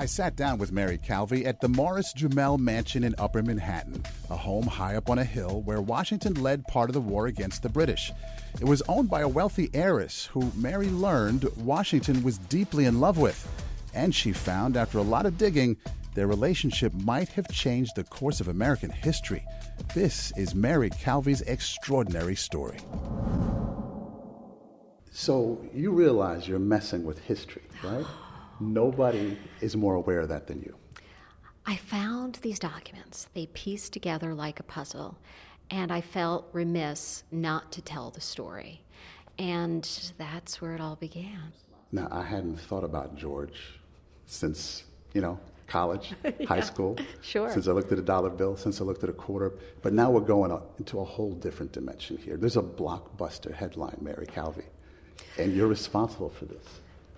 I sat down with Mary Calvi at the Morris Jumel Mansion in Upper Manhattan, a home high up on a hill where Washington led part of the war against the British. It was owned by a wealthy heiress who Mary learned Washington was deeply in love with. And she found, after a lot of digging, their relationship might have changed the course of American history. This is Mary Calvi's extraordinary story. So you realize you're messing with history, right? Nobody is more aware of that than you. I found these documents. They pieced together like a puzzle, and I felt remiss not to tell the story. And that's where it all began. Now, I hadn't thought about George since, you know, college, yeah, high school. Sure. Since I looked at a dollar bill, since I looked at a quarter. But now we're going into a whole different dimension here. There's a blockbuster headline, Mary Calvi and you're responsible for this,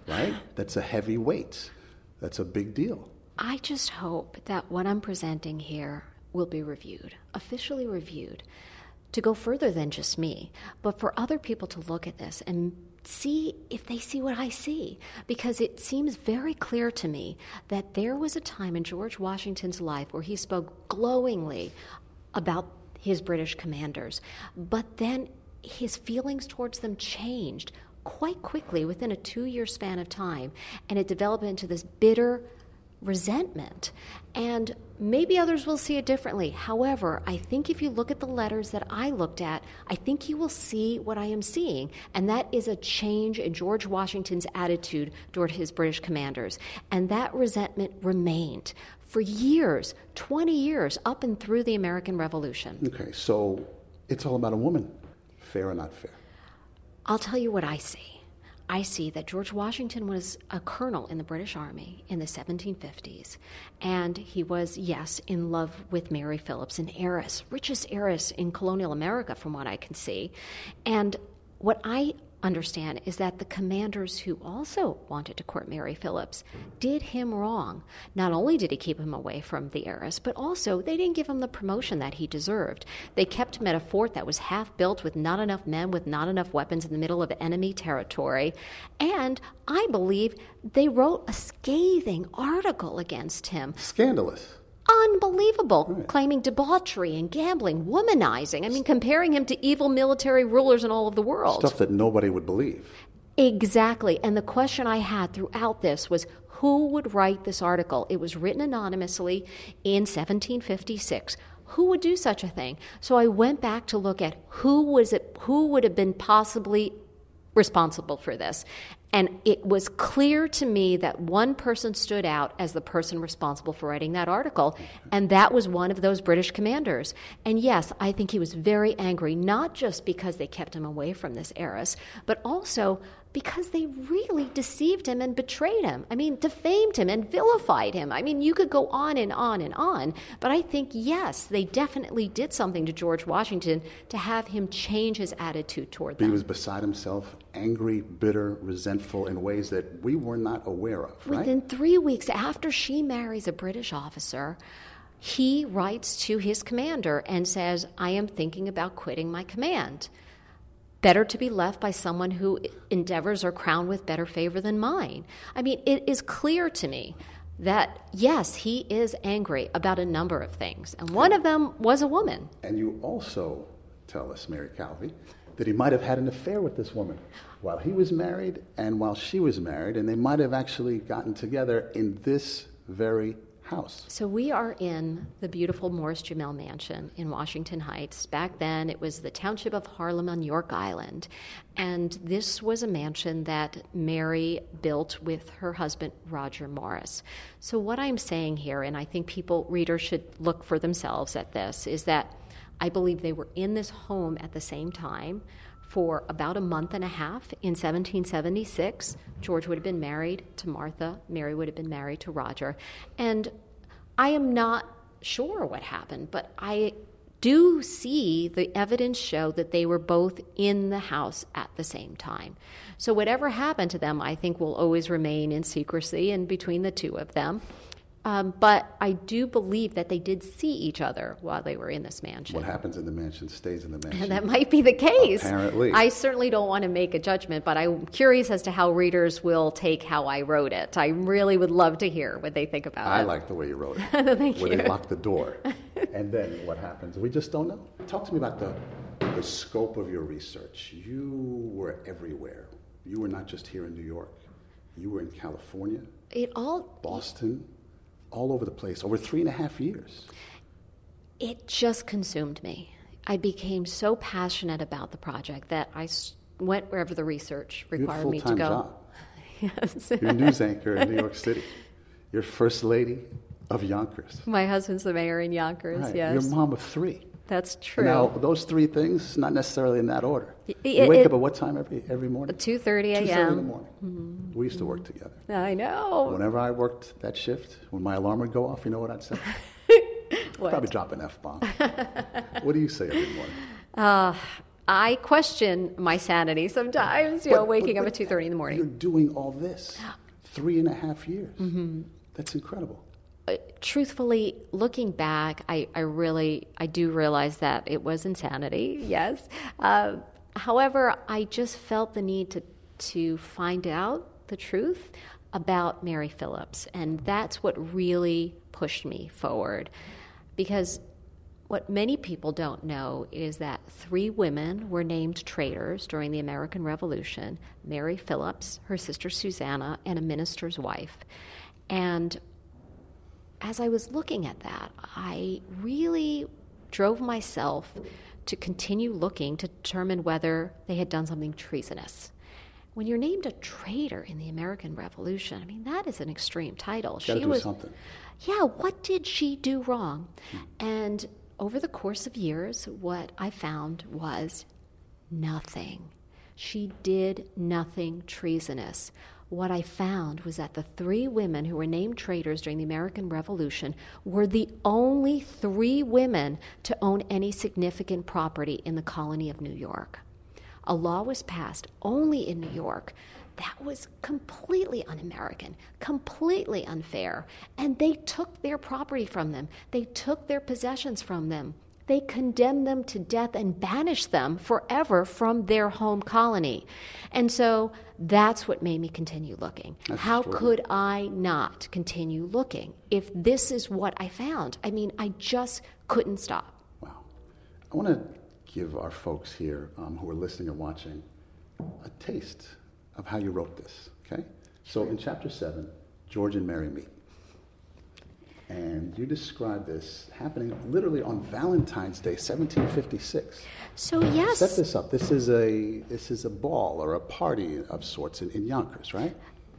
right? That's a heavy weight. That's a big deal. I just hope that what I'm presenting here will be reviewed, officially reviewed, to go further than just me, but for other people to look at this and see if they see what I see. Because it seems very clear to me that there was a time in George Washington's life where he spoke glowingly about his British commanders, but then his feelings towards them changed quite quickly within a two year span of time, and it developed into this bitter resentment. And maybe others will see it differently. However, I think if you look at the letters that I looked at, I think you will see what I am seeing. And that is a change in George Washington's attitude toward his British commanders. And that resentment remained for years 20 years, up and through the American Revolution. Okay, so it's all about a woman. Fair or not fair? I'll tell you what I see. I see that George Washington was a colonel in the British Army in the 1750s, and he was, yes, in love with Mary Philipse, an heiress, richest heiress in colonial America, from what I can see. And what I understand is that the commanders who also wanted to court Mary Philipse did him wrong. Not only did he keep him away from the heiress, but also they didn't give him the promotion that he deserved. They kept him at a fort that was half built with not enough men, with not enough weapons in the middle of enemy territory. And I believe they wrote a scathing article against him. Scandalous unbelievable, right. claiming debauchery and gambling, womanizing. I mean, comparing him to evil military rulers in all of the world. Stuff that nobody would believe. Exactly. And the question I had throughout this was who would write this article? It was written anonymously in 1756. Who would do such a thing? So I went back to look at who was it who would have been possibly responsible for this. And it was clear to me that one person stood out as the person responsible for writing that article, and that was one of those British commanders. And yes, I think he was very angry, not just because they kept him away from this heiress, but also because they really deceived him and betrayed him. I mean, defamed him and vilified him. I mean, you could go on and on and on, but I think, yes, they definitely did something to George Washington to have him change his attitude toward them. He was beside himself, angry, bitter, resentful in ways that we were not aware of, right? Within three weeks after she marries a British officer, he writes to his commander and says, I am thinking about quitting my command. Better to be left by someone who endeavors are crowned with better favor than mine. I mean, it is clear to me that yes, he is angry about a number of things, and one of them was a woman. And you also tell us, Mary Calvi, that he might have had an affair with this woman while he was married and while she was married, and they might have actually gotten together in this very house. So we are in the beautiful Morris Jumel Mansion in Washington Heights. Back then, it was the township of Harlem on York Island. And this was a mansion that Mary built with her husband, Roger Morris. So, what I'm saying here, and I think people, readers, should look for themselves at this, is that I believe they were in this home at the same time for about a month and a half in 1776. George would have been married to Martha, Mary would have been married to Roger. And I am not sure what happened, but I do see the evidence show that they were both in the house at the same time. So, whatever happened to them, I think will always remain in secrecy and between the two of them. Um, but I do believe that they did see each other while they were in this mansion. What happens in the mansion stays in the mansion. And that might be the case. Apparently. I certainly don't want to make a judgment, but I'm curious as to how readers will take how I wrote it. I really would love to hear what they think about I it. I like the way you wrote it. Thank where you. they lock the door. and then what happens? We just don't know. Talk to me about the, the scope of your research. You were everywhere. You were not just here in New York. You were in California, It all Boston, all over the place, over three and a half years. it just consumed me. I became so passionate about the project that I went wherever the research You had a required me to go. job. Yes. You're a news anchor in New York City. You're first lady of Yonkers. My husband's the mayor in Yonkers. Right. Yes, You're mom of three. That's true. Now, those three things, not necessarily in that order. Y- You wake it- up at what time every, every morning? Two thirty a.m. 2.30 in the a.m. morning. We used to work together. I know. Whenever I worked that shift, when my alarm would go off, you know what I'd say? What? Probably drop an F bomb. what do you say every morning? Uh, I question my sanity sometimes. You know, waking but- up at two thirty in the morning. You're doing all this three and a half years. Mm-hmm. That's incredible. Truthfully, looking back, I, I really I do realize that it was insanity. Yes. Uh, however, I just felt the need to to find out the truth about Mary Philipse, and that's what really pushed me forward, because What many people don't know is that three women were named traitors during the American Revolution Mary Philipse, her sister Susanna, and a minister's wife. And as I was looking at that, I really drove myself to continue looking to determine whether they had done something treasonous. When you're named a traitor in the American Revolution, I mean, that is an extreme title. Do was something. yeah, what did she do wrong? Hmm. And over the course of years, what I found was nothing. She did nothing treasonous. What I found was that the three women who were named traitors during the American Revolution were the only three women to own any significant property in the colony of New York. A law was passed only in New York that was completely un American, completely unfair. And they took their property from them, they took their possessions from them. They condemned them to death and banished them forever from their home colony. And so that's what made me continue looking. That's How could I not continue looking if this is what I found? I mean, I just couldn't stop. Wow. I want to give our folks here um, who are listening or watching a taste of how you wrote this, okay? So in chapter 7, George and Mary meet. And you describe this happening literally on Valentine's Day, 1756. So, yes. Set this up. This is a this is a ball or a party of sorts in, in Yonkers, right?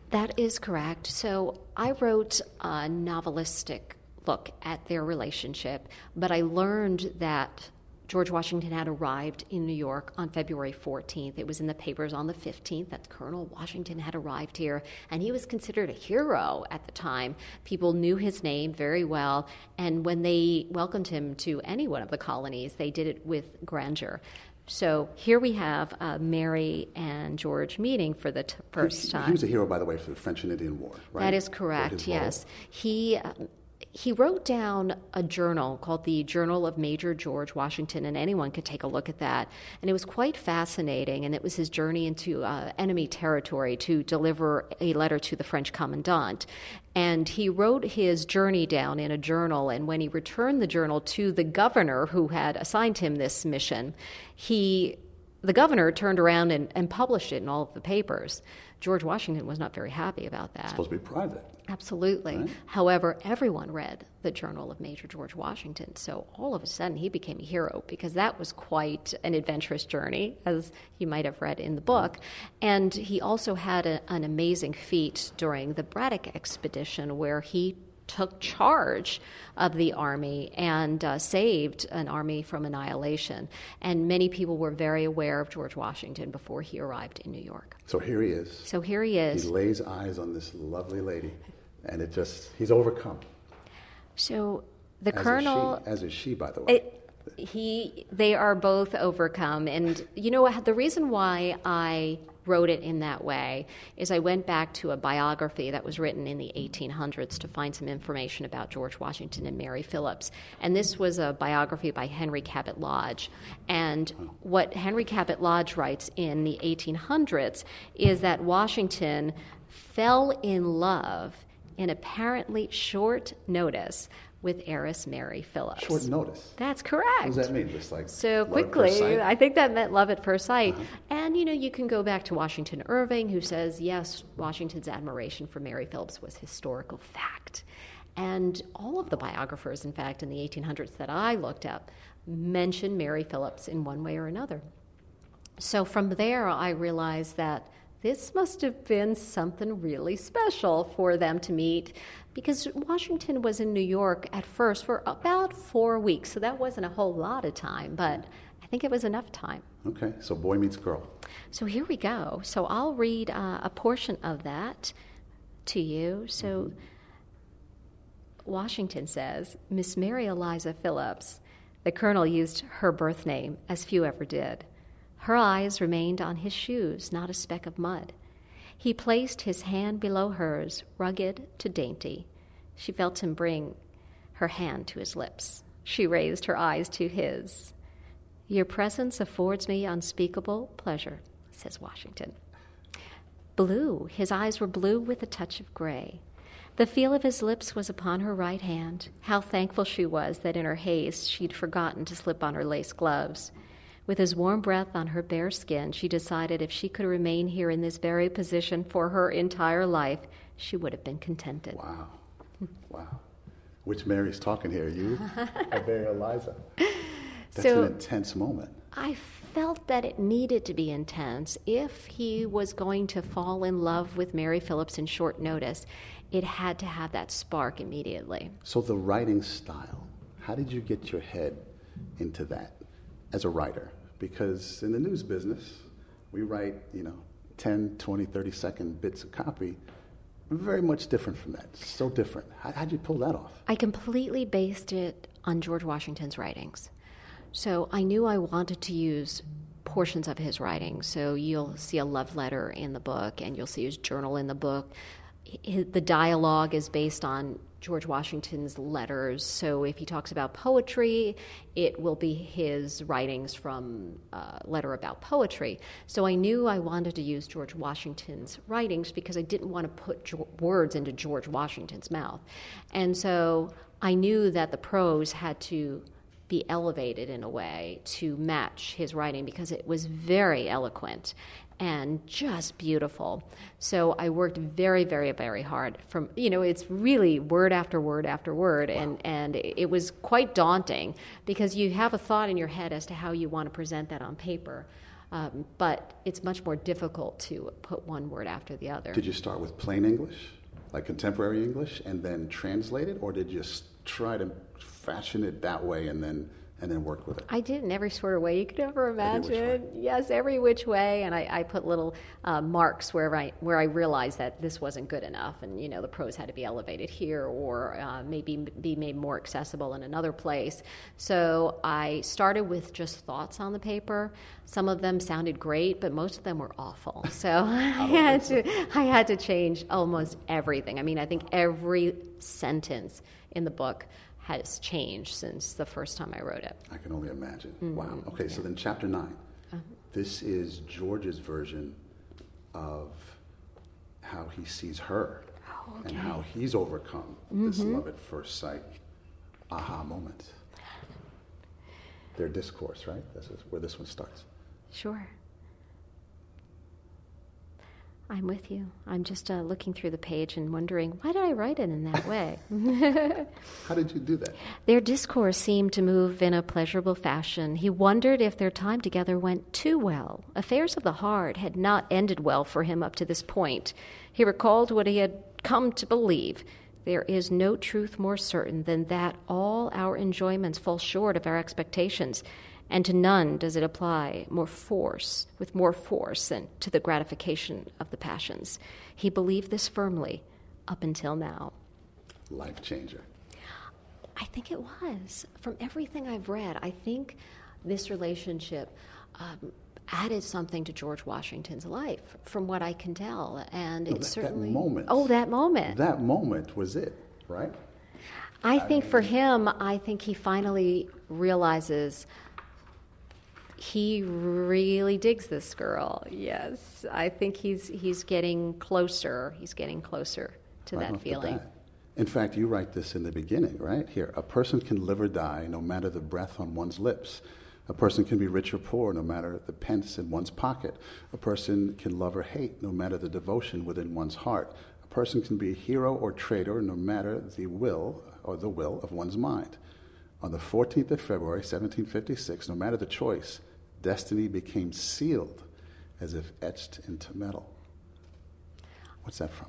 That is correct. So I wrote a novelistic look at their relationship, but I learned that George Washington had arrived in New York on February 14th. It was in the papers on the 15th that Colonel Washington had arrived here, and he was considered a hero at the time. People knew his name very well, and when they welcomed him to any one of the colonies, they did it with grandeur. So here we have uh, Mary and George meeting for the t- first time. He was a hero, by the way, for the French and Indian War, right? That is correct. his role. Yes, he um, he wrote down a journal called the Journal of Major George Washington, and anyone could take a look at that. And it was quite fascinating. And it was his journey into uh, enemy territory to deliver a letter to the French commandant. And he wrote his journey down in a journal. And when he returned the journal to the governor who had assigned him this mission, he the governor turned around and, and published it in all of the papers. George Washington was not very happy about that. It's supposed to be private. Absolutely. Right. However, everyone read the Journal of Major George Washington. So all of a sudden, he became a hero because that was quite an adventurous journey, as you might have read in the book. And he also had a, an amazing feat during the Braddock expedition where he took charge of the army and uh, saved an army from annihilation. And many people were very aware of George Washington before he arrived in New York. So here he is. So here he is. He lays eyes on this lovely lady, and it just, he's overcome. So the As colonel. Is she, as is she, by the way. It, he, they are both overcome, and you know what? The reason why I wrote it in that way is I went back to a biography that was written in the 1800s to find some information about George Washington and Mary Philipse. And this was a biography by Henry Cabot Lodge. And what Henry Cabot Lodge writes in the 1800s is that Washington fell in love in apparently short notice with heiress Mary Philipse. Short notice. That's correct. What does that mean? Just like so quickly. I think that meant love at first sight. Uh-huh. And you know, you can go back to Washington Irving, who says yes, Washington's admiration for Mary Philipse was historical fact. And all of the biographers, in fact, in the 1800s that I looked up, mention Mary Philipse in one way or another. So from there, I realized that this must have been something really special for them to meet because Washington was in New York at first for about four weeks. So that wasn't a whole lot of time, but I think it was enough time. Okay, so boy meets girl. So here we go. So I'll read uh, a portion of that to you. So Washington says Miss Mary Eliza Philipse, the colonel used her birth name as few ever did. Her eyes remained on his shoes, not a speck of mud. He placed his hand below hers, rugged to dainty. She felt him bring her hand to his lips. She raised her eyes to his. Your presence affords me unspeakable pleasure, says Washington. Blue, his eyes were blue with a touch of gray. The feel of his lips was upon her right hand. How thankful she was that in her haste she'd forgotten to slip on her lace gloves. With his warm breath on her bare skin, she decided if she could remain here in this very position for her entire life, she would have been contented. Wow. Wow. Which Mary's talking here? You or Mary Eliza? That's So- an intense moment. I felt that it needed to be intense. If he was going to fall in love with Mary Philipse in short notice, it had to have that spark immediately. So the writing style, how did you get your head into that as a writer? Because in the news business, we write, you know, 10, 20, 30 second bits of copy. Very much different from that. So different. How, how'd you pull that off? I completely based it on George Washington's writings. So I knew I wanted to use portions of his writings. So you'll see a love letter in the book, and you'll see his journal in the book. The dialogue is based on George Washington's letters. So if he talks about poetry, it will be his writings from a letter about poetry. So I knew I wanted to use George Washington's writings because I didn't want to put jo- words into George Washington's mouth. And so I knew that the prose had to be elevated in a way to match his writing because it was very eloquent and just beautiful. So I worked very, very, very hard. From you know, it's really word after word after word, and and it was quite daunting because you have a thought in your head as to how you want to present that on paper. Um, but it's much more difficult to put one word after the other. Did you start with plain English, like contemporary English, and then translate it, or did you try to fashion it that way and then and then work with it? I did in every sort of way you could ever Every imagine. Yes, every which way, and I, I put little uh, marks where I where I realized that this wasn't good enough, and you know the prose had to be elevated here, or uh, maybe be made more accessible in another place. So I started with just thoughts on the paper. Some of them sounded great, but most of them were awful. So I had to I had to change almost everything. I mean, I think every sentence in the book has changed since the first time I wrote it. I can only imagine. Mm-hmm. Wow. Okay, so then chapter 9 Uh-huh. This is George's version of how he sees her Oh, and how he's overcome this love at first sight aha moment. Their discourse, right? This is where this one starts. Sure. I'm with you. I'm just uh, looking through the page and wondering why did I write it in that way? How did you do that? Their discourse seemed to move in a pleasurable fashion. He wondered if their time together went too well. Affairs of the heart had not ended well for him up to this point. He recalled what he had come to believe. There is no truth more certain than that all our enjoyments fall short of our expectations, and to none does it apply more force, with more force than to the gratification of the passions. He believed this firmly up until now. Life changer. I think it was. From everything I've read, I think this relationship um, added something to George Washington's life, from what I can tell. And it certainly. that moment. Oh, that moment. That moment was it, right? I think for him, I think he finally realizes he really digs this girl. Yes, I think he's he's getting closer. He's getting closer to Right that feeling. In fact, you write this in the beginning, right? Here, a person can live or die no matter the breath on one's lips. A person can be rich or poor no matter the pence in one's pocket. A person can love or hate no matter the devotion within one's heart. A person can be a hero or traitor no matter the will or the will of one's mind. On the 14th of February, 1756, no matter the choice, destiny became sealed as if etched into metal. What's that from?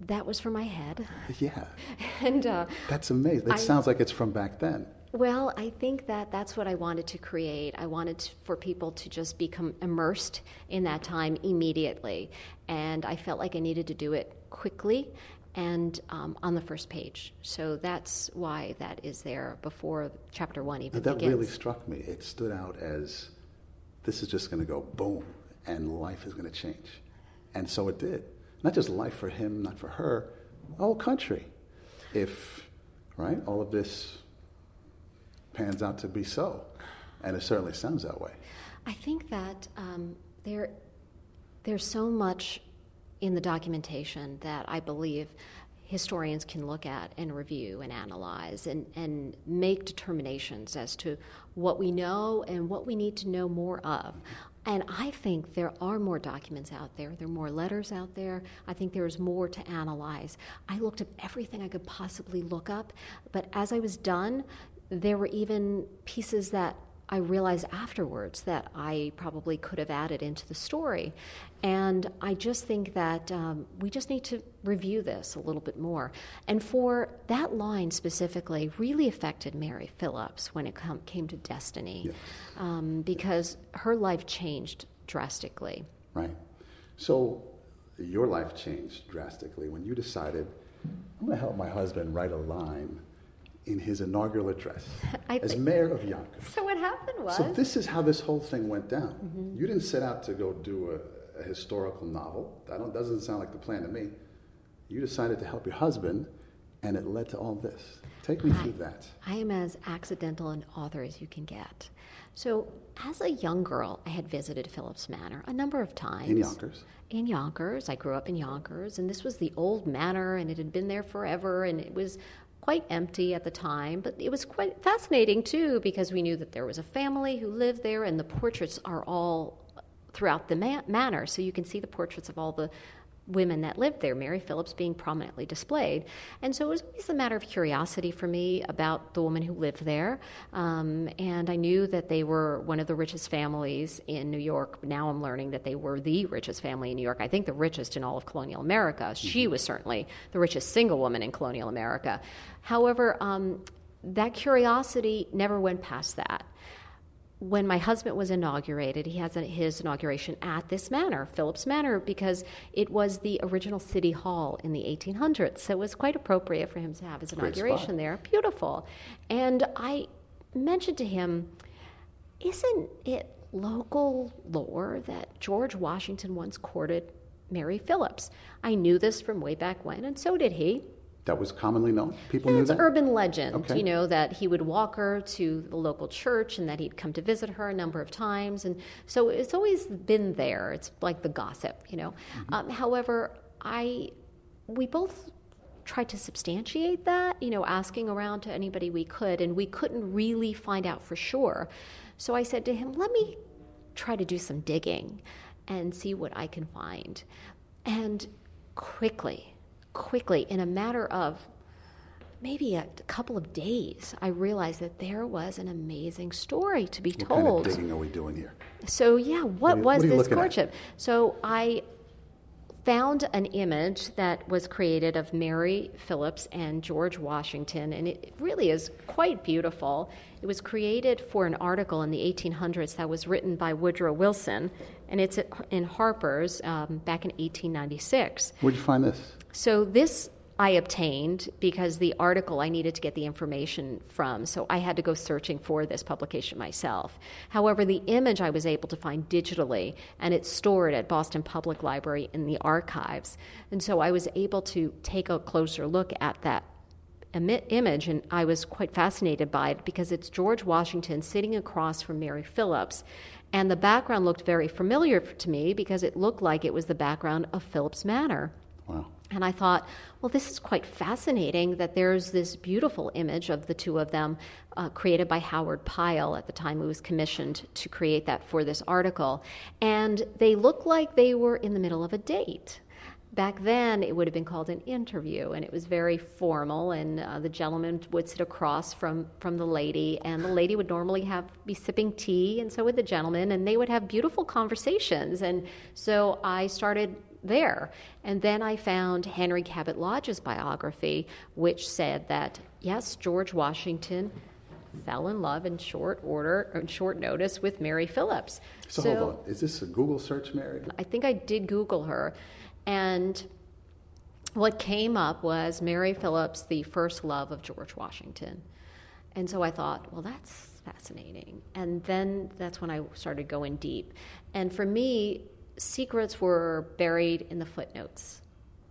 That was for my head, Yeah, and uh, that's amazing. It I- sounds like it's from back then. Well, I think that that's what I wanted to create. I wanted to, for people to just become immersed in that time immediately. And I felt like I needed to do it quickly and um, on the first page. So that's why that is there before chapter one even That begins. really struck me. It stood out as this is just going to go boom, and life is going to change. And so it did. Not just life for him, not for her, the whole country. If, right, all of this pans out to be so. And it certainly sounds that way. I think that um, there, there's so much in the documentation that I believe historians can look at and review and analyze and, and make determinations as to what we know and what we need to know more of. And I think there are more documents out there. There are more letters out there. I think there's more to analyze. I looked up everything I could possibly look up, but as I was done, there were even pieces that I realized afterwards that I probably could have added into the story. And I just think that um, we just need to review this a little bit more. And for that line specifically, really affected Mary Philipse when it com- came to destiny, Yes. um, because her life changed drastically. Right. So your life changed drastically when you decided, I'm going to help my husband write a line in his inaugural address as mayor of Yonkers. So what happened was. So this is how this whole thing went down. You didn't set out to go do a, a historical novel. That don't, doesn't sound like the plan to me. You decided to help your husband, and it led to all this. Take me through that. I am as accidental an author as you can get. So, as a young girl, I had visited Philipse Manor a number of times. In Yonkers. In Yonkers. I grew up in Yonkers, and this was the old manor, and it had been there forever, and it was quite empty at the time, but it was quite fascinating too because we knew that there was a family who lived there, and the portraits are all throughout the ma- manor, so you can see the portraits of all the women that lived there, Mary Philipse being prominently displayed. And so it was always a matter of curiosity for me about the woman who lived there. Um, and I knew that they were one of the richest families in New York. Now I'm learning that they were the richest family in New York. I think the richest in all of colonial America. She was certainly the richest single woman in colonial America. However, um, that curiosity never went past that when my husband was inaugurated, he has a, his inauguration at this manor, Philipse Manor, because it was the original city hall in the 1800s. So it was quite appropriate for him to have his inauguration there. Beautiful. And I mentioned to him, isn't it local lore that George Washington once courted Mary Philipse? I knew this from way back when, and so did he. That was commonly known. People Yeah, knew it's that. urban legend, Okay. you know, that he would walk her to the local church and that he'd come to visit her a number of times. And so it's always been there. It's like the gossip, you know. Um, however, I, we both tried to substantiate that, you know, asking around to anybody we could, and we couldn't really find out for sure. So I said to him, let me try to do some digging and see what I can find. And quickly, quickly, in a matter of maybe a couple of days, I realized that there was an amazing story to be what kind of told. digging are we doing here? So, yeah, what are you- was what this looking at? courtship? So, I found an image that was created of Mary Philipse and George Washington, and it really is quite beautiful. It was created for an article in the 1800s that was written by Woodrow Wilson, and it's in Harper's um, back in 1896. Where'd you find this? So this I obtained because the article I needed to get the information from, so I had to go searching for this publication myself. However, the image I was able to find digitally, and it's stored at Boston Public Library in the archives. And so I was able to take a closer look at that image, and I was quite fascinated by it because it's George Washington sitting across from Mary Philipse. And the background looked very familiar to me because it looked like it was the background of Philipse Manor. Wow. And I thought, well, this is quite fascinating that there's this beautiful image of the two of them uh, created by Howard Pyle at the time he was commissioned to create that for this article. And they look like they were in the middle of a date. Back then, it would have been called an interview, and it was very formal. And uh, the gentleman would sit across from, from the lady, and the lady would normally have be sipping tea, and so would the gentleman, and they would have beautiful conversations. And so I started there. And then I found Henry Cabot Lodge's biography, which said that, yes, George Washington fell in love in short order, in short notice with Mary Philipse. So, so hold on. Is this a Google search, Mary? I think I did Google her. And what came up was Mary Philipse, the first love of George Washington. And so I thought, well, that's fascinating. And then that's when I started going deep. And for me, secrets were buried in the footnotes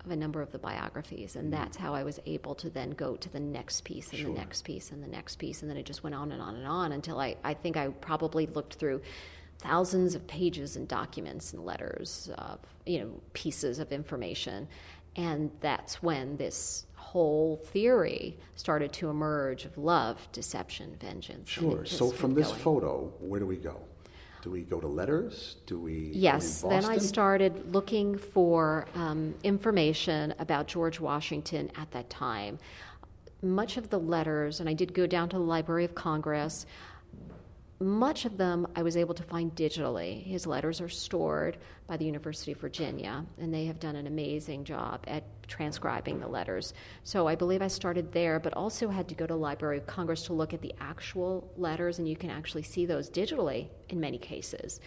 of a number of the biographies, and hmm. that's how I was able to then go to the next piece and sure. the next piece and the next piece, and then it just went on and on and on until I, I think I probably looked through thousands of pages and documents and letters of you know pieces of information, and that's when this whole theory started to emerge of love, deception, vengeance. Sure. So from this going. photo, where do we go? Do we go to letters? Do we? Yes. Then I started looking for um, information about George Washington at that time. Much of the letters, and I did go down to the Library of Congress. Much of them I was able to find digitally. His letters are stored by the University of Virginia, and they have done an amazing job at transcribing the letters. So I believe I started there, but also had to go to Library of Congress to look at the actual letters, and you can actually see those digitally in many cases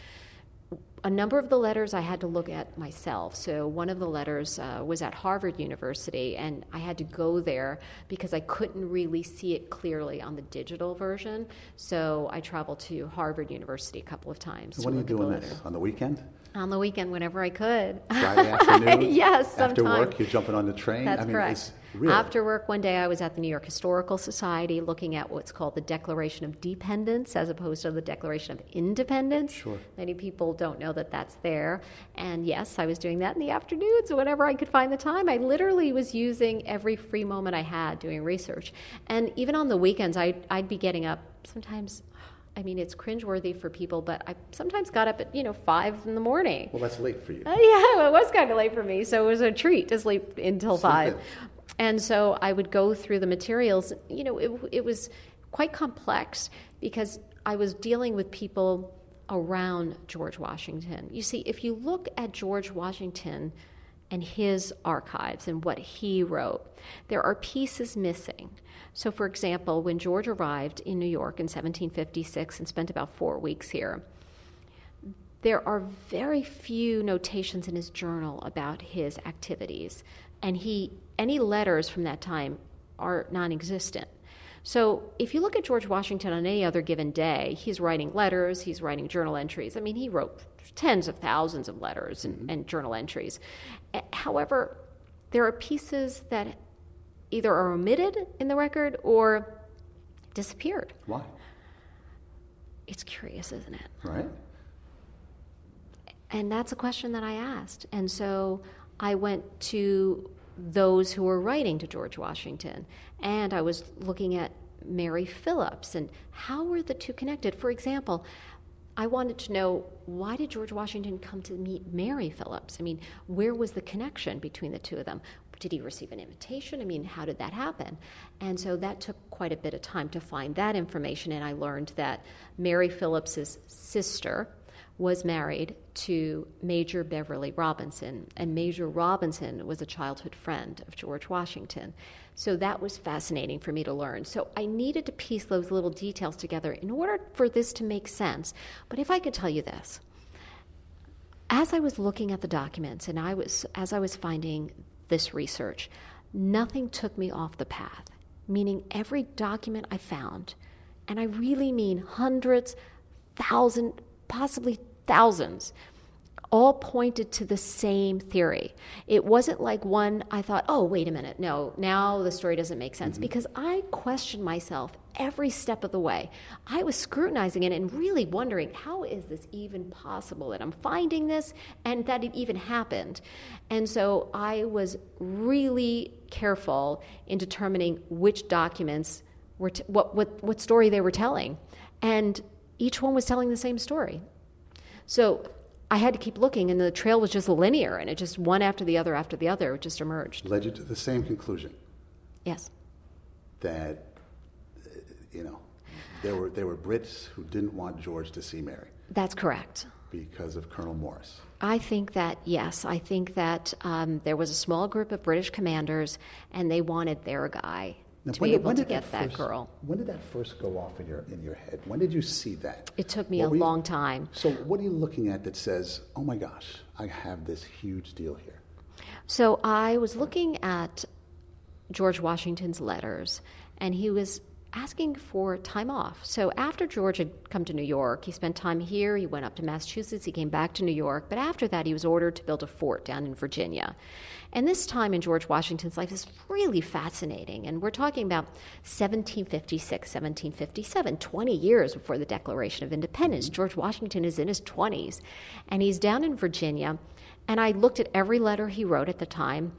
a number of the letters I had to look at myself. So one of the letters uh, was at Harvard University, and I had to go there because I couldn't really see it clearly on the digital version. So I traveled to Harvard University a couple of times. when are you doing this? On the weekend? on the weekend whenever I could. Friday afternoon? yes, sometimes. After work, you're jumping on the train? That's I mean, correct. Really? After work one day, I was at the New York Historical Society looking at what's called the Declaration of Dependence as opposed to the Declaration of Independence. Sure. Many people don't know that that's there. And yes, I was doing that in the afternoons whenever I could find the time. I literally was using every free moment I had doing research. And even on the weekends, I'd, I'd be getting up sometimes I mean, it's cringeworthy for people, but I sometimes got up at, you know, five in the morning. Well, that's late for you. Uh, yeah, it was kind of late for me. So it was a treat to sleep until sleep five. In. And so I would go through the materials. You know, it, it was quite complex because I was dealing with people around George Washington. You see, if you look at George Washington and his archives and what he wrote, there are pieces missing. So, for example, when George arrived in New York in 1756 and spent about four weeks here, there are very few notations in his journal about his activities, and he any letters from that time are non-existent. So, if you look at George Washington on any other given day, he's writing letters, he's writing journal entries. I mean, he wrote tens of thousands of letters and, mm-hmm. and journal entries. However, there are pieces that either are omitted in the record or disappeared. Why? It's curious, isn't it? Right. And that's a question that I asked. And so I went to those who were writing to George Washington, and I was looking at Mary Philipse and how were the two connected? For example, I wanted to know why did George Washington come to meet Mary Philipse? I mean, where was the connection between the two of them? Did he receive an invitation? I mean, how did that happen? And so that took quite a bit of time to find that information, and I learned that Mary Philipse's sister was married to Major Beverly Robinson, and Major Robinson was a childhood friend of George Washington. So that was fascinating for me to learn. So I needed to piece those little details together in order for this to make sense. But if I could tell you this, as I was looking at the documents and I was as I was finding this research, nothing took me off the path, meaning every document I found, and I really mean hundreds, thousands, possibly thousands, all pointed to the same theory. It wasn't like one I thought, oh, wait a minute, no, now the story doesn't make sense, mm-hmm. because I questioned myself every step of the way. I was scrutinizing it and really wondering, how is this even possible that I'm finding this and that it even happened? And so I was really careful in determining which documents were, t- what, what, what story they were telling. And each one was telling the same story. So I had to keep looking, and the trail was just linear, and it just one after the other after the other just emerged. Led you to the same conclusion. Yes. That, you know, there were there were Brits who didn't want George to see Mary. That's correct. Because of Colonel Morris. I think that yes, I think that um, there was a small group of British commanders, and they wanted their guy now, to be able to get that, first, girl. When did that first go off in your in your head? When did you see that? It took me what a long you, time. So, what are you looking at that says, "Oh my gosh, I have this huge deal here"? So, I was looking at George Washington's letters, and he was asking for time off. So after George had come to New York, he spent time here, he went up to Massachusetts, he came back to New York, but after that he was ordered to build a fort down in Virginia. And this time in George Washington's life is really fascinating. And we're talking about 1756, 1757, 20 years before the Declaration of Independence. Mm-hmm. George Washington is in his 20s, and he's down in Virginia. And I looked at every letter he wrote at the time,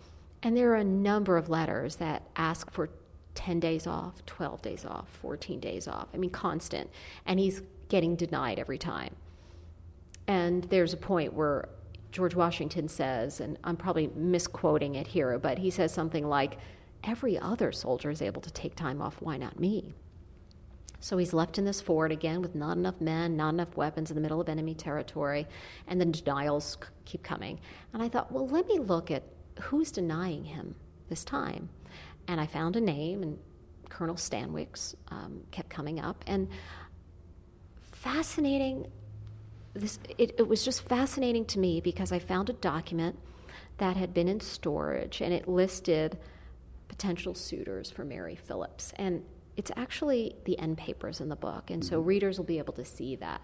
and there are a number of letters that ask for 10 days off, 12 days off, 14 days off. I mean, constant. And he's getting denied every time. And there's a point where George Washington says, and I'm probably misquoting it here, but he says something like, Every other soldier is able to take time off, why not me? So he's left in this fort again with not enough men, not enough weapons in the middle of enemy territory, and the denials keep coming. And I thought, well, let me look at who's denying him this time and I found a name, and Colonel Stanwix um, kept coming up, and fascinating. This it, it was just fascinating to me because I found a document that had been in storage, and it listed potential suitors for Mary Philipse. and it's actually the end papers in the book, and so mm-hmm. readers will be able to see that.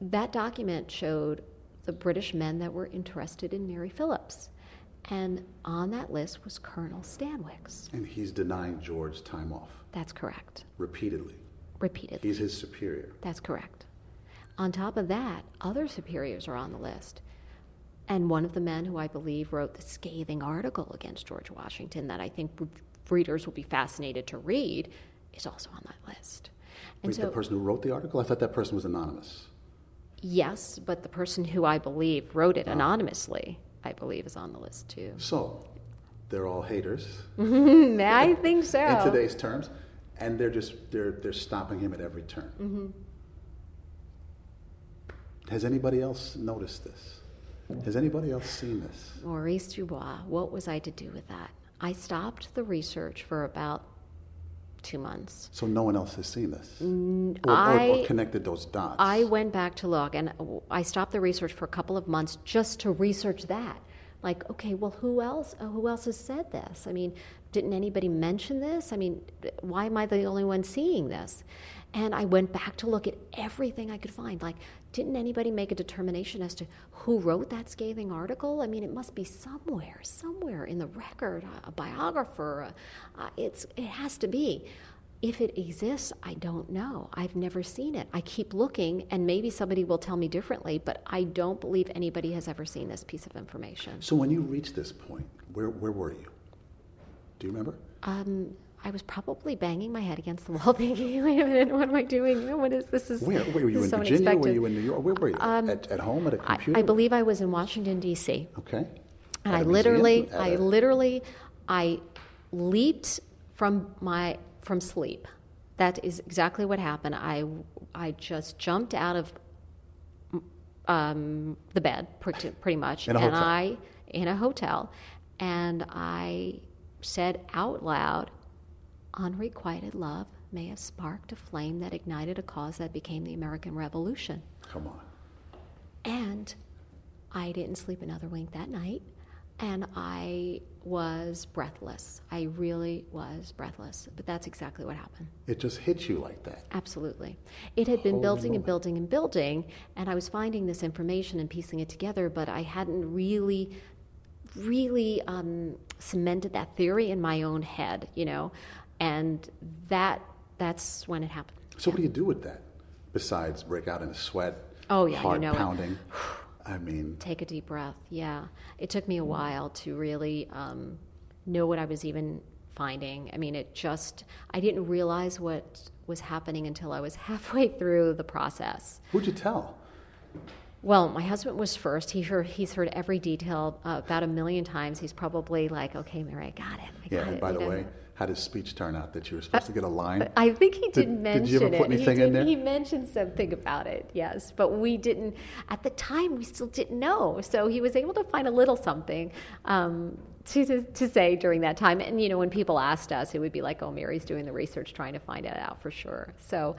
That document showed the British men that were interested in Mary Philipse. And on that list was Colonel Stanwix. And he's denying George time off. That's correct. Repeatedly. Repeatedly. He's his superior. That's correct. On top of that, other superiors are on the list. And one of the men who I believe wrote the scathing article against George Washington that I think readers will be fascinated to read is also on that list. And Wait, so, the person who wrote the article? I thought that person was anonymous. Yes, but the person who I believe wrote it ah. anonymously I believe, is on the list too. So, they're all haters. I think so. In today's terms, and they're just they're they're stopping him at every turn. Mm-hmm. Has anybody else noticed this? Has anybody else seen this? Maurice Dubois. What was I to do with that? I stopped the research for about two months. So no one else has seen this, or, I, or, or, connected those dots. I went back to look, and I stopped the research for a couple of months just to research that. Like, okay, well, who else? Uh, who else has said this? I mean, didn't anybody mention this? I mean, why am I the only one seeing this? And I went back to look at everything I could find. Like, didn't anybody make a determination as to who wrote that scathing article? I mean, it must be somewhere, somewhere in the record, a biographer. Uh, it's, it has to be. If it exists, I don't know. I've never seen it. I keep looking, and maybe somebody will tell me differently, but I don't believe anybody has ever seen this piece of information. So, when you reached this point, where, where were you? Do you remember? Um, I was probably banging my head against the wall, thinking, "Wait a minute, what am I doing? What is this? Is where, where were you in so Virginia? Were you in New York? Where were you? Um, at, at, home at a computer? I, I, believe I was in Washington D.C. Okay. And I literally, I literally, I leaped from my from sleep. That is exactly what happened. I I just jumped out of um, the bed, pretty, pretty much, and hotel. I in a hotel, and I said out loud unrequited love may have sparked a flame that ignited a cause that became the American Revolution. Come on. And I didn't sleep another wink that night. and I was breathless. I really was breathless. But that's exactly what happened. It just hit you like that. Absolutely. It had been Holy building and building and building, and I was finding this information and piecing it together, but I hadn't really, really um, cemented that theory in my own head, you know, and that that's when it happened. So, what do you do with that besides break out in a sweat? Oh, yeah, you heart know it. pounding. I mean, Take a deep breath. Yeah. It took me a while to really um, know what I was even finding. I mean, it just, I didn't realize what was happening until I was halfway through the process. who'd you tell? Well, my husband was first. He heard, he's heard every detail uh, about a million times. He's probably like, okay, Mary, I got it. I Yeah, got and it. by you the know. way, how did speech turn out? That you were supposed to get a line? I think he did, Did- mention did you ever put it. anything he in there? He mentioned something about it, yes, but we didn't. At the time, we still didn't know. So he was able to find a little something um, to, to to say during that time. And you know, when people asked us, it would be like, "Oh, Mary's doing the research, trying to find it out for sure." So,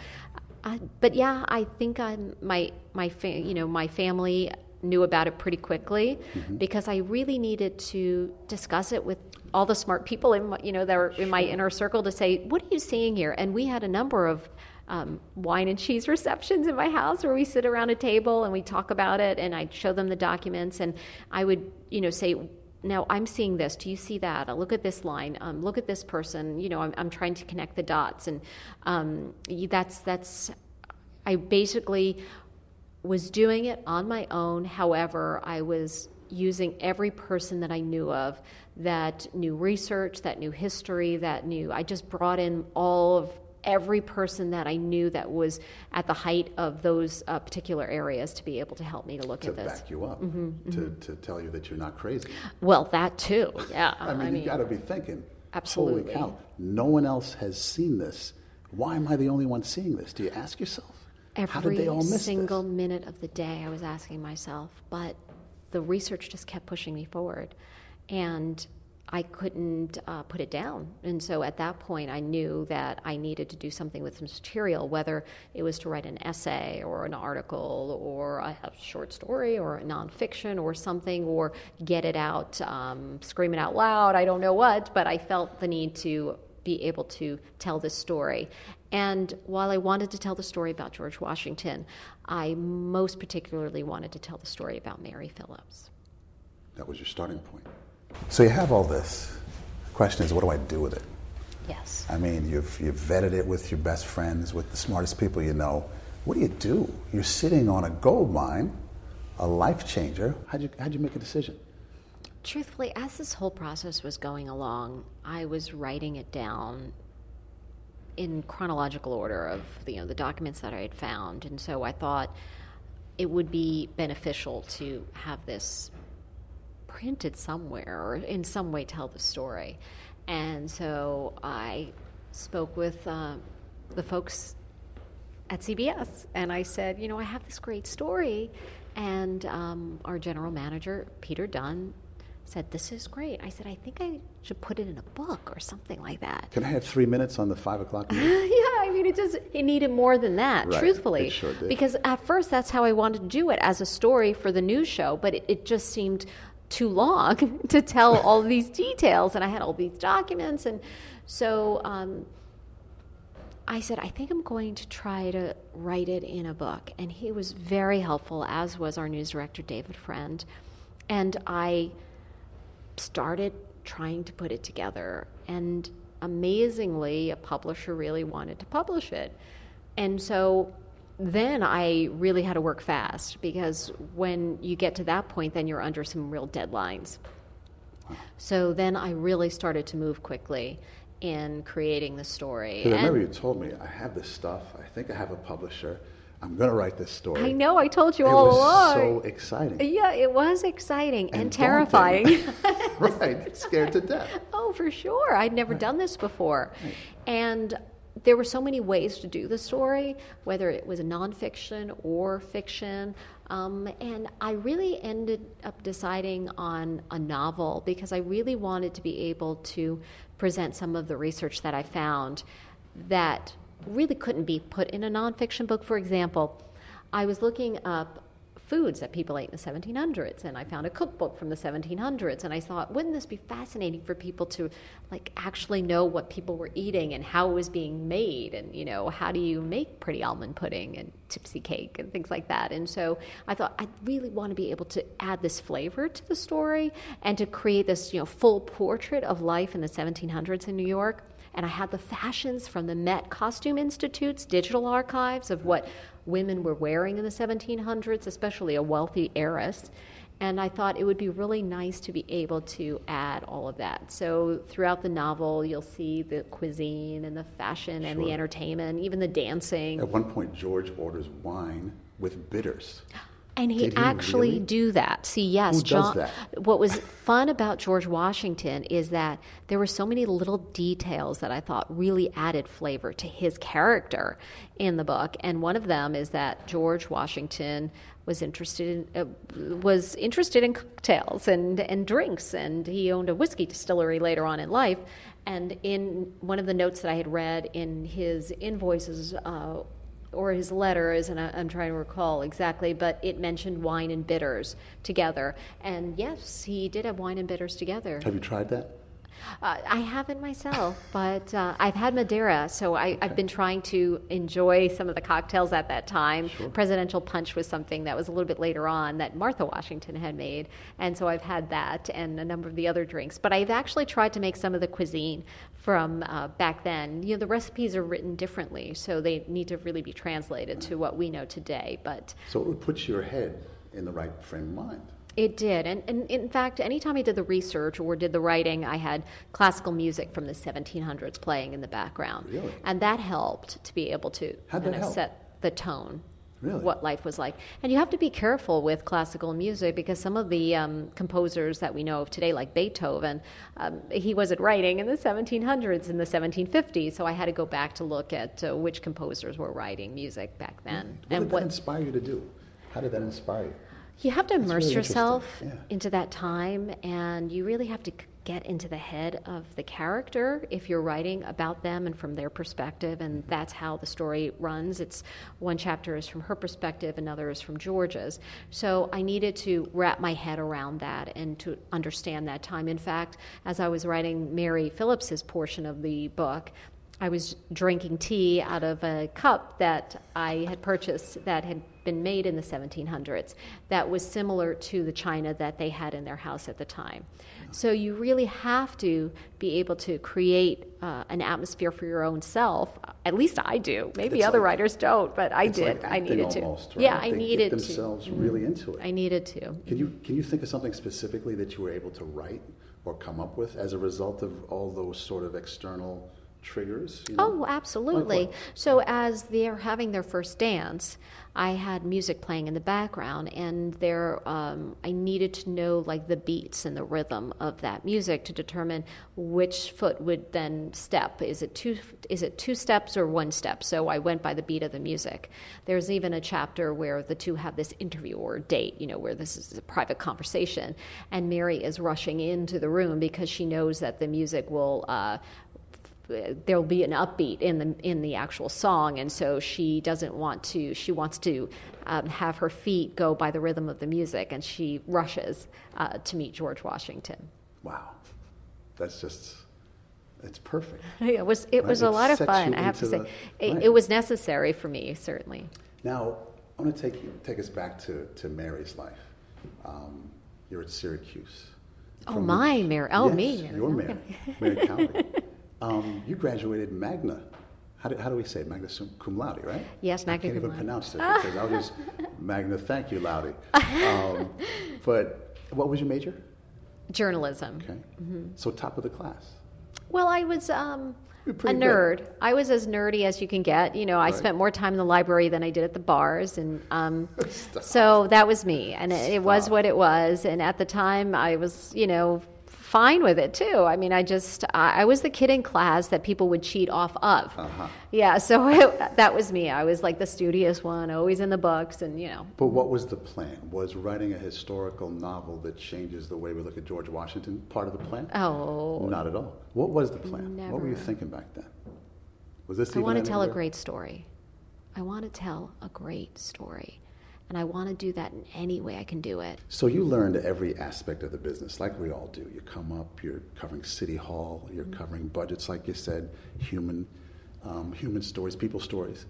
uh, but yeah, I think I'm my my fa- you know my family knew about it pretty quickly Mm-hmm. because I really needed to discuss it with all the smart people in my, you know that were in my inner circle to say, "What are you seeing here?" And we had a number of um, wine and cheese receptions in my house where we sit around a table and we talk about it, and I'd show them the documents, and I would you know say. Now I'm seeing this. Do you see that? Uh, look at this line. Um, look at this person. You know, I'm, I'm trying to connect the dots, and um, that's that's. I basically was doing it on my own. However, I was using every person that I knew of that knew research, that knew history, that knew. I just brought in all of every person that I knew that was at the height of those uh, particular areas to be able to help me to look to at this. To back you up, Mm-hmm, to, to tell you that you're not crazy. Well, that too. Yeah. I mean, you got to be thinking, Absolutely. holy cow, no one else has seen this. Why am I the only one seeing this? Do you ask yourself? Every did they all miss single this? minute of the day i was asking myself but the research just kept pushing me forward and i couldn't uh, put it down and so at that point i knew that i needed to do something with this material whether it was to write an essay or an article or a, a short story or a nonfiction or something or get it out um, scream it out loud i don't know what but i felt the need to be able to tell this story. And while I wanted to tell the story about George Washington, I most particularly wanted to tell the story about Mary Philipse. That was your starting point. So you have all this. The question is, what do I do with it? Yes. I mean, you've, you've vetted it with your best friends, with the smartest people you know. What do you do? You're sitting on a gold mine, a life changer. How'd you, how'd you make a decision? Truthfully, as this whole process was going along, I was writing it down in chronological order of the, you know the documents that I had found, and so I thought it would be beneficial to have this printed somewhere or in some way tell the story. And so I spoke with uh, the folks at CBS and I said, you know, I have this great story. And um, our general manager, Peter Dunn, said, This is great. I said, I think I should put it in a book or something like that. Can I have three minutes on the five o'clock yeah, I mean, it just it needed more than that, Right, truthfully. it sure did. Because at first, that's how I wanted to do it as a story for the news show, but it, it just seemed too long to tell all these details, and I had all these documents, and so um, I said, I think I'm going to try to write it in a book, and he was very helpful, as was our news director David Friend, and I started trying to put it together and amazingly a publisher really wanted to publish it and so then i really had to work fast because when you get to that point then you're under some real deadlines so then i really started to move quickly in creating the story I remember you told me, I have this stuff. I think I have a publisher. I'm going to write this story. i know i told you It all was so exciting. yeah it was exciting and, And terrifying right, scared to death. Oh, for sure. I'd never done this before. And there were so many ways to do the story, whether it was a nonfiction or fiction. Um, and I really ended up deciding on a novel because I really wanted to be able to present some of the research that I found that really couldn't be put in a nonfiction book. For example, I was looking up foods that people ate in the 1700s and i found a cookbook from the 1700s and i thought wouldn't this be fascinating for people to like actually know what people were eating and how it was being made? And you know how do you make pretty almond pudding and tipsy cake and things like that? And so i thought i really want to be able to add this flavor to the story and to create this you know full portrait of life in the 1700s in new york and I had the fashions from the Met Costume Institute's digital archives of what women were wearing in the 1700s, especially a wealthy heiress. And I thought it would be really nice to be able to add all of that. So throughout the novel, you'll see the cuisine and the fashion and the entertainment, even the dancing. At one point, George orders wine with bitters. And he, he actually really? do that. See, yes, Who does John. that? What was fun about George Washington is that there were so many little details that I thought really added flavor to his character in the book. And one of them is that George Washington was interested in uh, was interested in cocktails and and drinks, and he owned a whiskey distillery later on in life. And in one of the notes that I had read in his invoices. Uh, or his letters, and I, I'm trying to recall exactly, but it mentioned wine and bitters together. And yes, he did have wine and bitters together. Have you tried that? Uh, I haven't myself, but uh, I've had Madeira, so I, I've been trying to enjoy some of the cocktails at that time. Presidential Punch was something that was a little bit later on that Martha Washington had made, and so I've had that and a number of the other drinks. But I've actually tried to make some of the cuisine from uh, back then. You know, the recipes are written differently, so they need to really be translated to what we know today. But So it would put your head in the right frame of mind. it did. And, and in fact, anytime I did the research or did the writing, I had classical music from the 1700s playing in the background. Really? And that helped to be able to How'd kind of help? set the tone. Really? What life was like. And you have to be careful with classical music because some of the um, composers that we know of today, like Beethoven, um, he wasn't writing in the 1700s, in the 1750s. So I had to go back to look at uh, which composers were writing music back then. What and did that inspire you to do? How did that inspire you? you have to immerse really yourself yeah. into that time, and you really have to c- get into the head of the character if you're writing about them and from their perspective, and that's how the story runs. It's one chapter is from her perspective, another is from George's. So I needed to wrap my head around that and to understand that time. In fact, as I was writing Mary Philipse's portion of the book, I was drinking tea out of a cup that I had purchased that had been made in the 1700s that was similar to the china that they had in their house at the time. So you really have to be able to create uh, an atmosphere for your own self. At least I do. Maybe It's other like- writers don't, but I did. like I needed almost, to. right? Yeah, I They needed get to. themselves really into it. I needed to. Can you can you think of something specifically that you were able to write or come up with as a result of all those sort of external triggers? you know? Oh, absolutely. Like? So, as they're having their first dance, I had music playing in the background, and there, um, I needed to know like the beats and the rhythm of that music to determine which foot would then step. Is it two? Is it two steps or one step? So I went by the beat of the music. There's even a chapter where the two have this interview or date, you know, where this is a private conversation, and Mary is rushing into the room because she knows that the music will. Uh, there'll be an upbeat in the in the actual song, and so she doesn't want to. She wants to um, have her feet go by the rhythm of the music, and she rushes uh, to meet George Washington. Wow, that's just it's perfect. It was it was a it lot of fun. I have to say, the- it, right. it was necessary for me certainly. Now, I want to take take us back to, to Mary's life. Um, you're at Syracuse. Oh, my Mary. Oh, yes, me. you're Mary, Mary Calvi. Um, you graduated magna. How do, how do we say it? magna cum laude, right? Yes, magna cum. Laude. I can't even laude. pronounce it because I was just magna. Thank you, laude. Um, but what was your major? Journalism. Okay. Mm-hmm. So top of the class. Well, I was um, a nerd. good. I was as nerdy as you can get. You know, I Right. spent more time in the library than I did at the bars, and um, so that was me. And it, it was what it was. And at the time, I was, you know, fine with it too. I mean, I just I, was the kid in class that people would cheat off of. Uh-huh. Yeah, so it, that was me. I was like the studious one, always in the books, and you know. But what was the plan? Was writing a historical novel that changes the way we look at George Washington part of the plan? Oh, Not at all. What was the plan? What were you thinking back then? Was this I want to tell a great story. I want to tell a great story. And I want to do that in any way I can do it. So you learned every aspect of the business, like we all do. You come up, you're covering City Hall, you're covering budgets, like you said, human, um, human stories, people stories.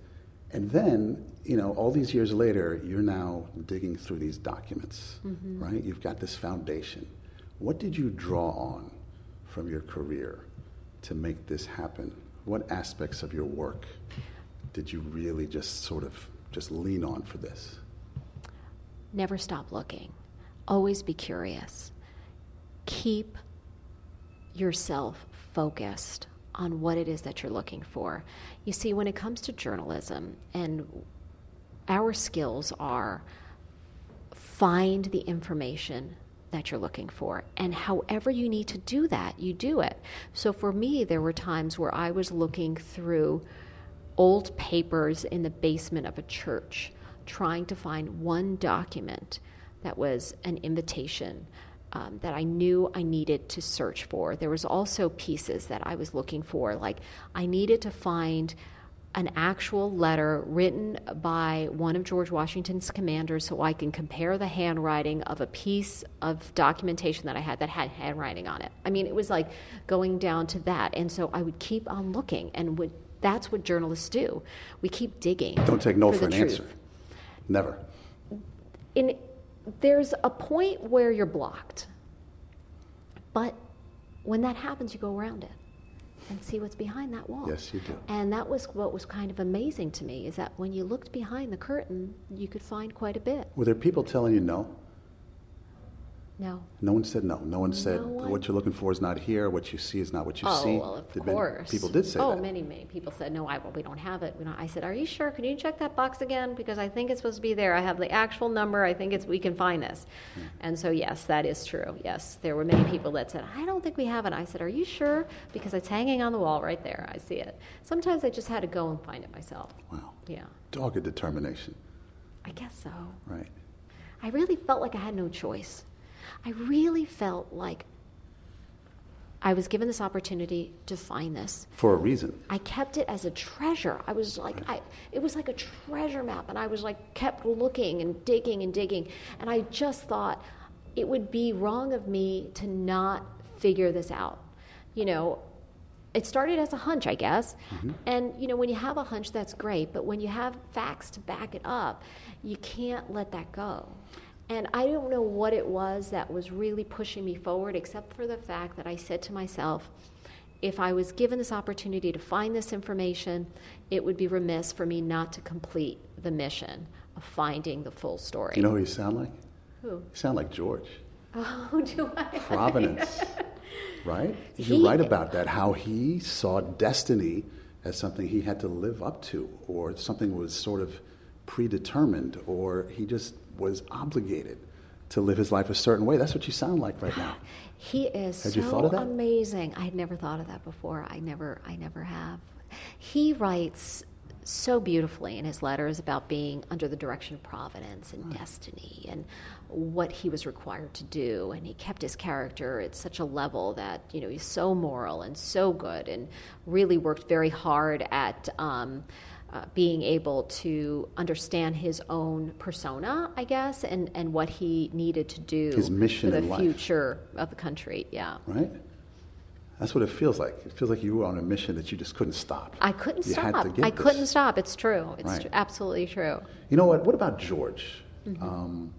And then, you know, all these years later, you're now digging through these documents, right? You've got this foundation. What did you draw on from your career to make this happen? What aspects of your work did you really just sort of just lean on for this? Never stop looking. Always be curious. Keep yourself focused on what it is that you're looking for. You see, when it comes to journalism, and our skills are find the information that you're looking for. And however you need to do that, you do it. So for me, there were times where I was looking through old papers in the basement of a church, trying to find one document that was an invitation um, that I knew I needed to search for. There was also pieces that I was looking for, like I needed to find an actual letter written by one of George Washington's commanders so I can compare the handwriting of a piece of documentation that I had that had handwriting on it. I mean, it was like going down to that. And so I would keep on looking, and would, that's what journalists do. We keep digging. Don't take no for for, an truth. answer. Never. in there's a point where you're blocked. But when that happens, you go around it and see what's behind that wall. Yes, you do. And that was what was kind of amazing to me is that when you looked behind the curtain, you could find quite a bit. Were there people telling you no? No. No one said no. No one said No one- what you're looking for is not here. What you see is not what you oh, see. well, of Did many- course. people did say oh, that. many, many people said, no, I, well, we don't have it. We don't. I said, are you sure? Can you check that box again? Because I think it's supposed to be there. I have the actual number. I think it's, we can find this. Hmm. And so, yes, that is true. Yes, there were many people that said, I don't think we have it. I said, are you sure? Because it's hanging on the wall right there. I see it. Sometimes I just had to go and find it myself. Wow. Yeah, Dogged determination, I guess so. right? I really felt like I had no choice. I really felt like I was given this opportunity to find this. For a reason. I kept it as a treasure. I was like, I, it was like a treasure map, and I was like, kept looking and digging and digging. And I just thought it would be wrong of me to not figure this out. You know, it started as a hunch, I guess. Mm-hmm. And, you know, when you have a hunch, that's great. But when you have facts to back it up, you can't let that go. And I don't know what it was that was really pushing me forward, except for the fact that I said to myself, if I was given this opportunity to find this information, it would be remiss for me not to complete the mission of finding the full story. You know who you sound like? Who? You sound like George. Oh, do I? Providence, right? You He- write about that, how he saw destiny as something he had to live up to, or something was sort of predetermined, or he just was obligated to live his life a certain way. That's what you sound like right now. He is Had so you thought of that? amazing. I had never thought of that before. I never, I never have. He writes so beautifully in his letters about being under the direction of providence and destiny and what he was required to do. And he kept his character at such a level that you know he's so moral and so good and really worked very hard at. Um, uh, being able to understand his own persona, I guess, and, and what he needed to do His mission for the future of the country. Yeah. Right? That's what it feels like. It feels like you were on a mission that you just couldn't stop. I couldn't You had stop. to get I this. couldn't stop. It's true. It's Right. tr- absolutely true. You know what? What about George? Mm-hmm. Um,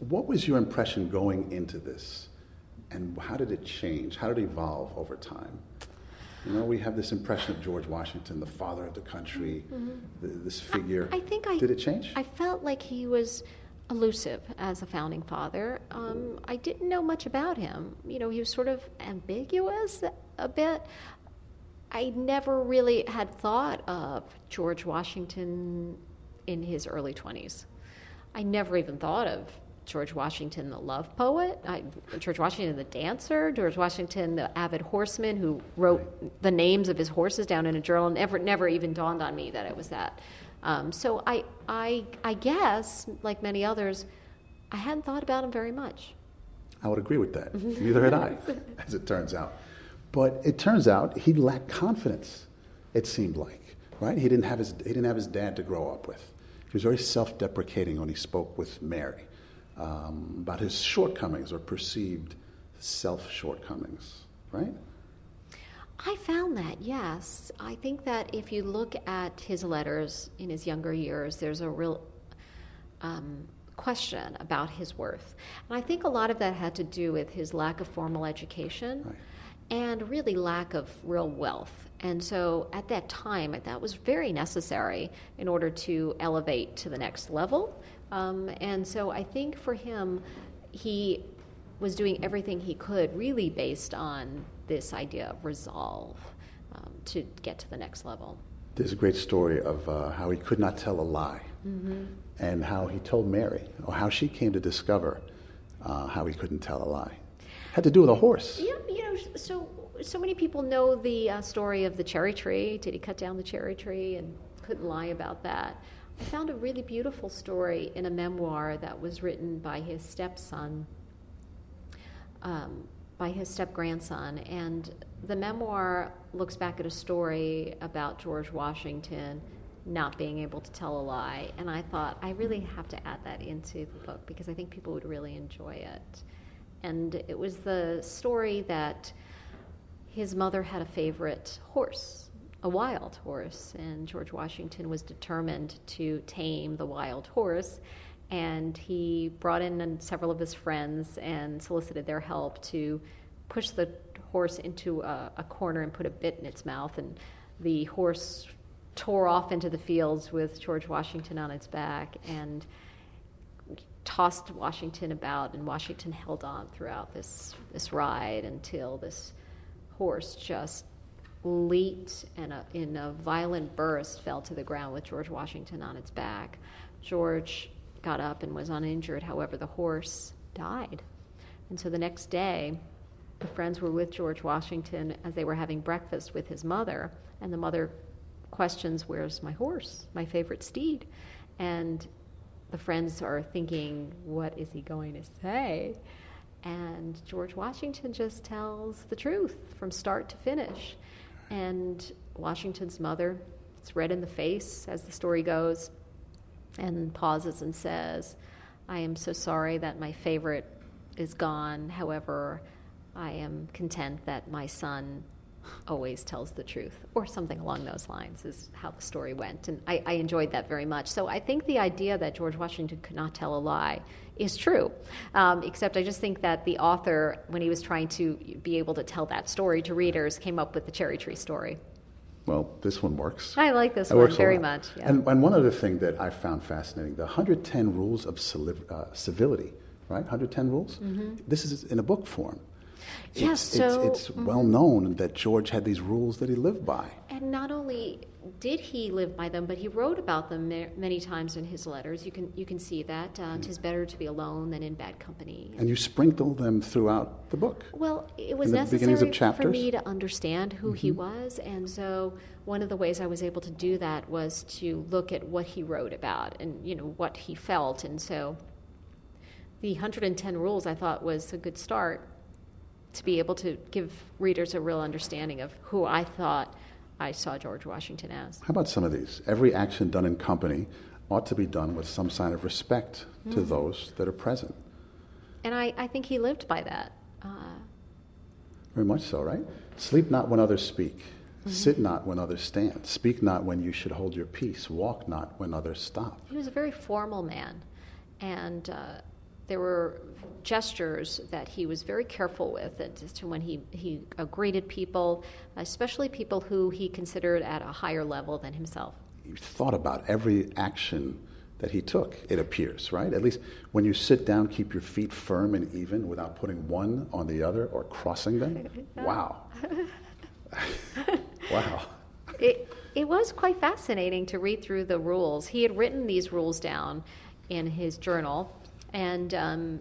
what was your impression going into this, and how did it change? How did it evolve over time? You know, we have this impression of George Washington, the father of the country, th this figure. Mm-hmm. I think I did it change? I felt like he was elusive as a founding father. Um, I didn't know much about him. You know, he was sort of ambiguous a bit. I never really had thought of George Washington in his early 20s. I never even thought of George Washington, the love poet, I, George Washington, the dancer, George Washington, the avid horseman who wrote the names of his horses down in a journal. Never, never even dawned on me that it was that. Um, so I, I, I guess, like many others, I hadn't thought about him very much. I would agree with that. Neither had I, as it turns out. But it turns out he lacked confidence. It seemed like, right? He didn't have his he didn't have his dad to grow up with. he was very self deprecating when he spoke with Mary um, about his shortcomings or perceived self shortcomings, right? I found that, yes. I think that if you look at his letters in his younger years, there's a real um, question about his worth. And I think a lot of that had to do with his lack of formal education Right. and really lack of real wealth. And so at that time, that was very necessary in order to elevate to the next level. Um, and so I think for him, he was doing everything he could, really based on this idea of resolve um, to get to the next level. There's a great story of uh, how he could not tell a lie Mm-hmm. and how he told Mary, or how she came to discover uh, how he couldn't tell a lie. Had to do with a horse. Yeah, you know, so so many people know the uh, story of the cherry tree. Did he cut down the cherry tree and couldn't lie about that? I found a really beautiful story in a memoir that was written by his stepson, um, by his step grandson, and the memoir looks back at a story about George Washington not being able to tell a lie. And I thought I really have to add that into the book because I think people would really enjoy it. And it was the story that his mother had a favorite horse, a wild horse, and George Washington was determined to tame the wild horse. And he brought in several of his friends and solicited their help to push the horse into a, a corner and put a bit in its mouth. And the horse tore off into the fields with George Washington on its back and tossed Washington about, and Washington held on throughout this, this ride until this horse just leaped and in a violent burst fell to the ground with George Washington on its back. George got up and was uninjured, however, the horse died. And so the next day, the friends were with George Washington as they were having breakfast with his mother, and the mother questions, Where's my horse, my favorite steed? And the friends are thinking, What is he going to say? And George Washington just tells the truth from start to finish. And Washington's mother, it's red in the face as the story goes, and pauses and says, I am so sorry that my favorite is gone. However, I am content that my son always tells the truth, or something along those lines, is how the story went. And I, I, enjoyed that very much. So I think the idea that George Washington could not tell a lie is true. Um, except I just think that the author, when he was trying to be able to tell that story to readers, came up with the cherry tree story. Well, this one works. I like this It one very much. Yeah. And, and one other thing that I found fascinating the 110 rules of uh, civility, right? 110 rules? This is in a book form. Mm-hmm. Yes, it's, so- mm-hmm. it's, it's well known that George had these rules that he lived by. And not only did he live by them, but he wrote about them ma- many times in his letters. You can you can see that. Uh, Tis better to be alone than in bad company. And you sprinkle them throughout the book. Well, it was In the beginnings of necessary for me to understand who he was, and so one of the ways I was able to do that was to look at what he wrote about and you know what he felt, and so the 110 rules I thought was a good start to be able to give readers a real understanding of who I thought I saw George Washington as. How about some of these? Every action done in company ought to be done with some sign of respect to Mm-hmm. those that are present. And I, I think he lived by that. Uh, Very much so, right? Sleep not when others speak. Sit not when others stand. Speak not when you should hold your peace. Walk not when others stop. He was a very formal man, and uh, there were gestures that he was very careful with to when he, he uh, greeted people, especially people who he considered at a higher level than himself. He thought about every action that he took, it appears, right? At least when you sit down, keep your feet firm and even without putting one on the other or crossing them. Wow. wow. It, it was quite fascinating to read through the rules. He had written these rules down in his journal, and um,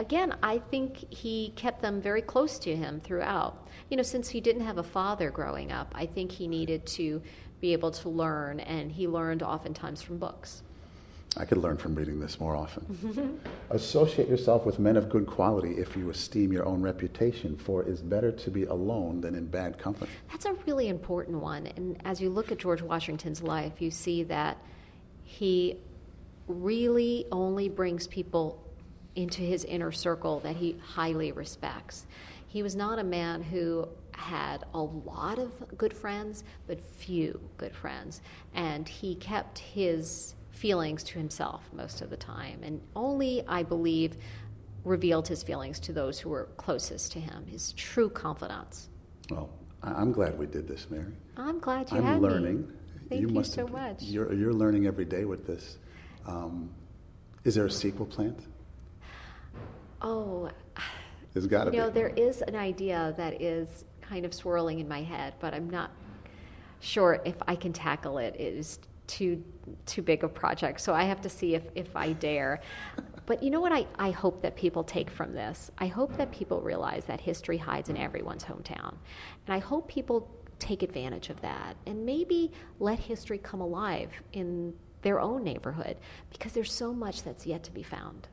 again, I think he kept them very close to him throughout. You know, since he didn't have a father growing up, I think he needed to be able to learn, and he learned oftentimes from books. I could learn from reading this more often. Associate yourself with men of good quality if you esteem your own reputation, for it is better to be alone than in bad company. That's a really important one. And as you look at George Washington's life, you see that He really only brings people into his inner circle that he highly respects. He was not a man who had a lot of good friends, but few good friends. And he kept his feelings to himself most of the time, and only, I believe, revealed his feelings to those who were closest to him, his true confidants. Well, I'm glad we did this, Mary. I'm glad you I'm had learning. me. Thank you, must so have- much. You're, you're learning every day with this. Um, is there a sequel planned? Oh, There's got to you know, be. there is an idea that is kind of swirling in my head, but I'm not sure if I can tackle it. It is too too big a project, so I have to see if, if I dare. But you know what I, I hope that people take from this? I hope that people realize that history hides in everyone's hometown. And I hope people take advantage of that and maybe let history come alive in their own neighborhood because there's so much that's yet to be found.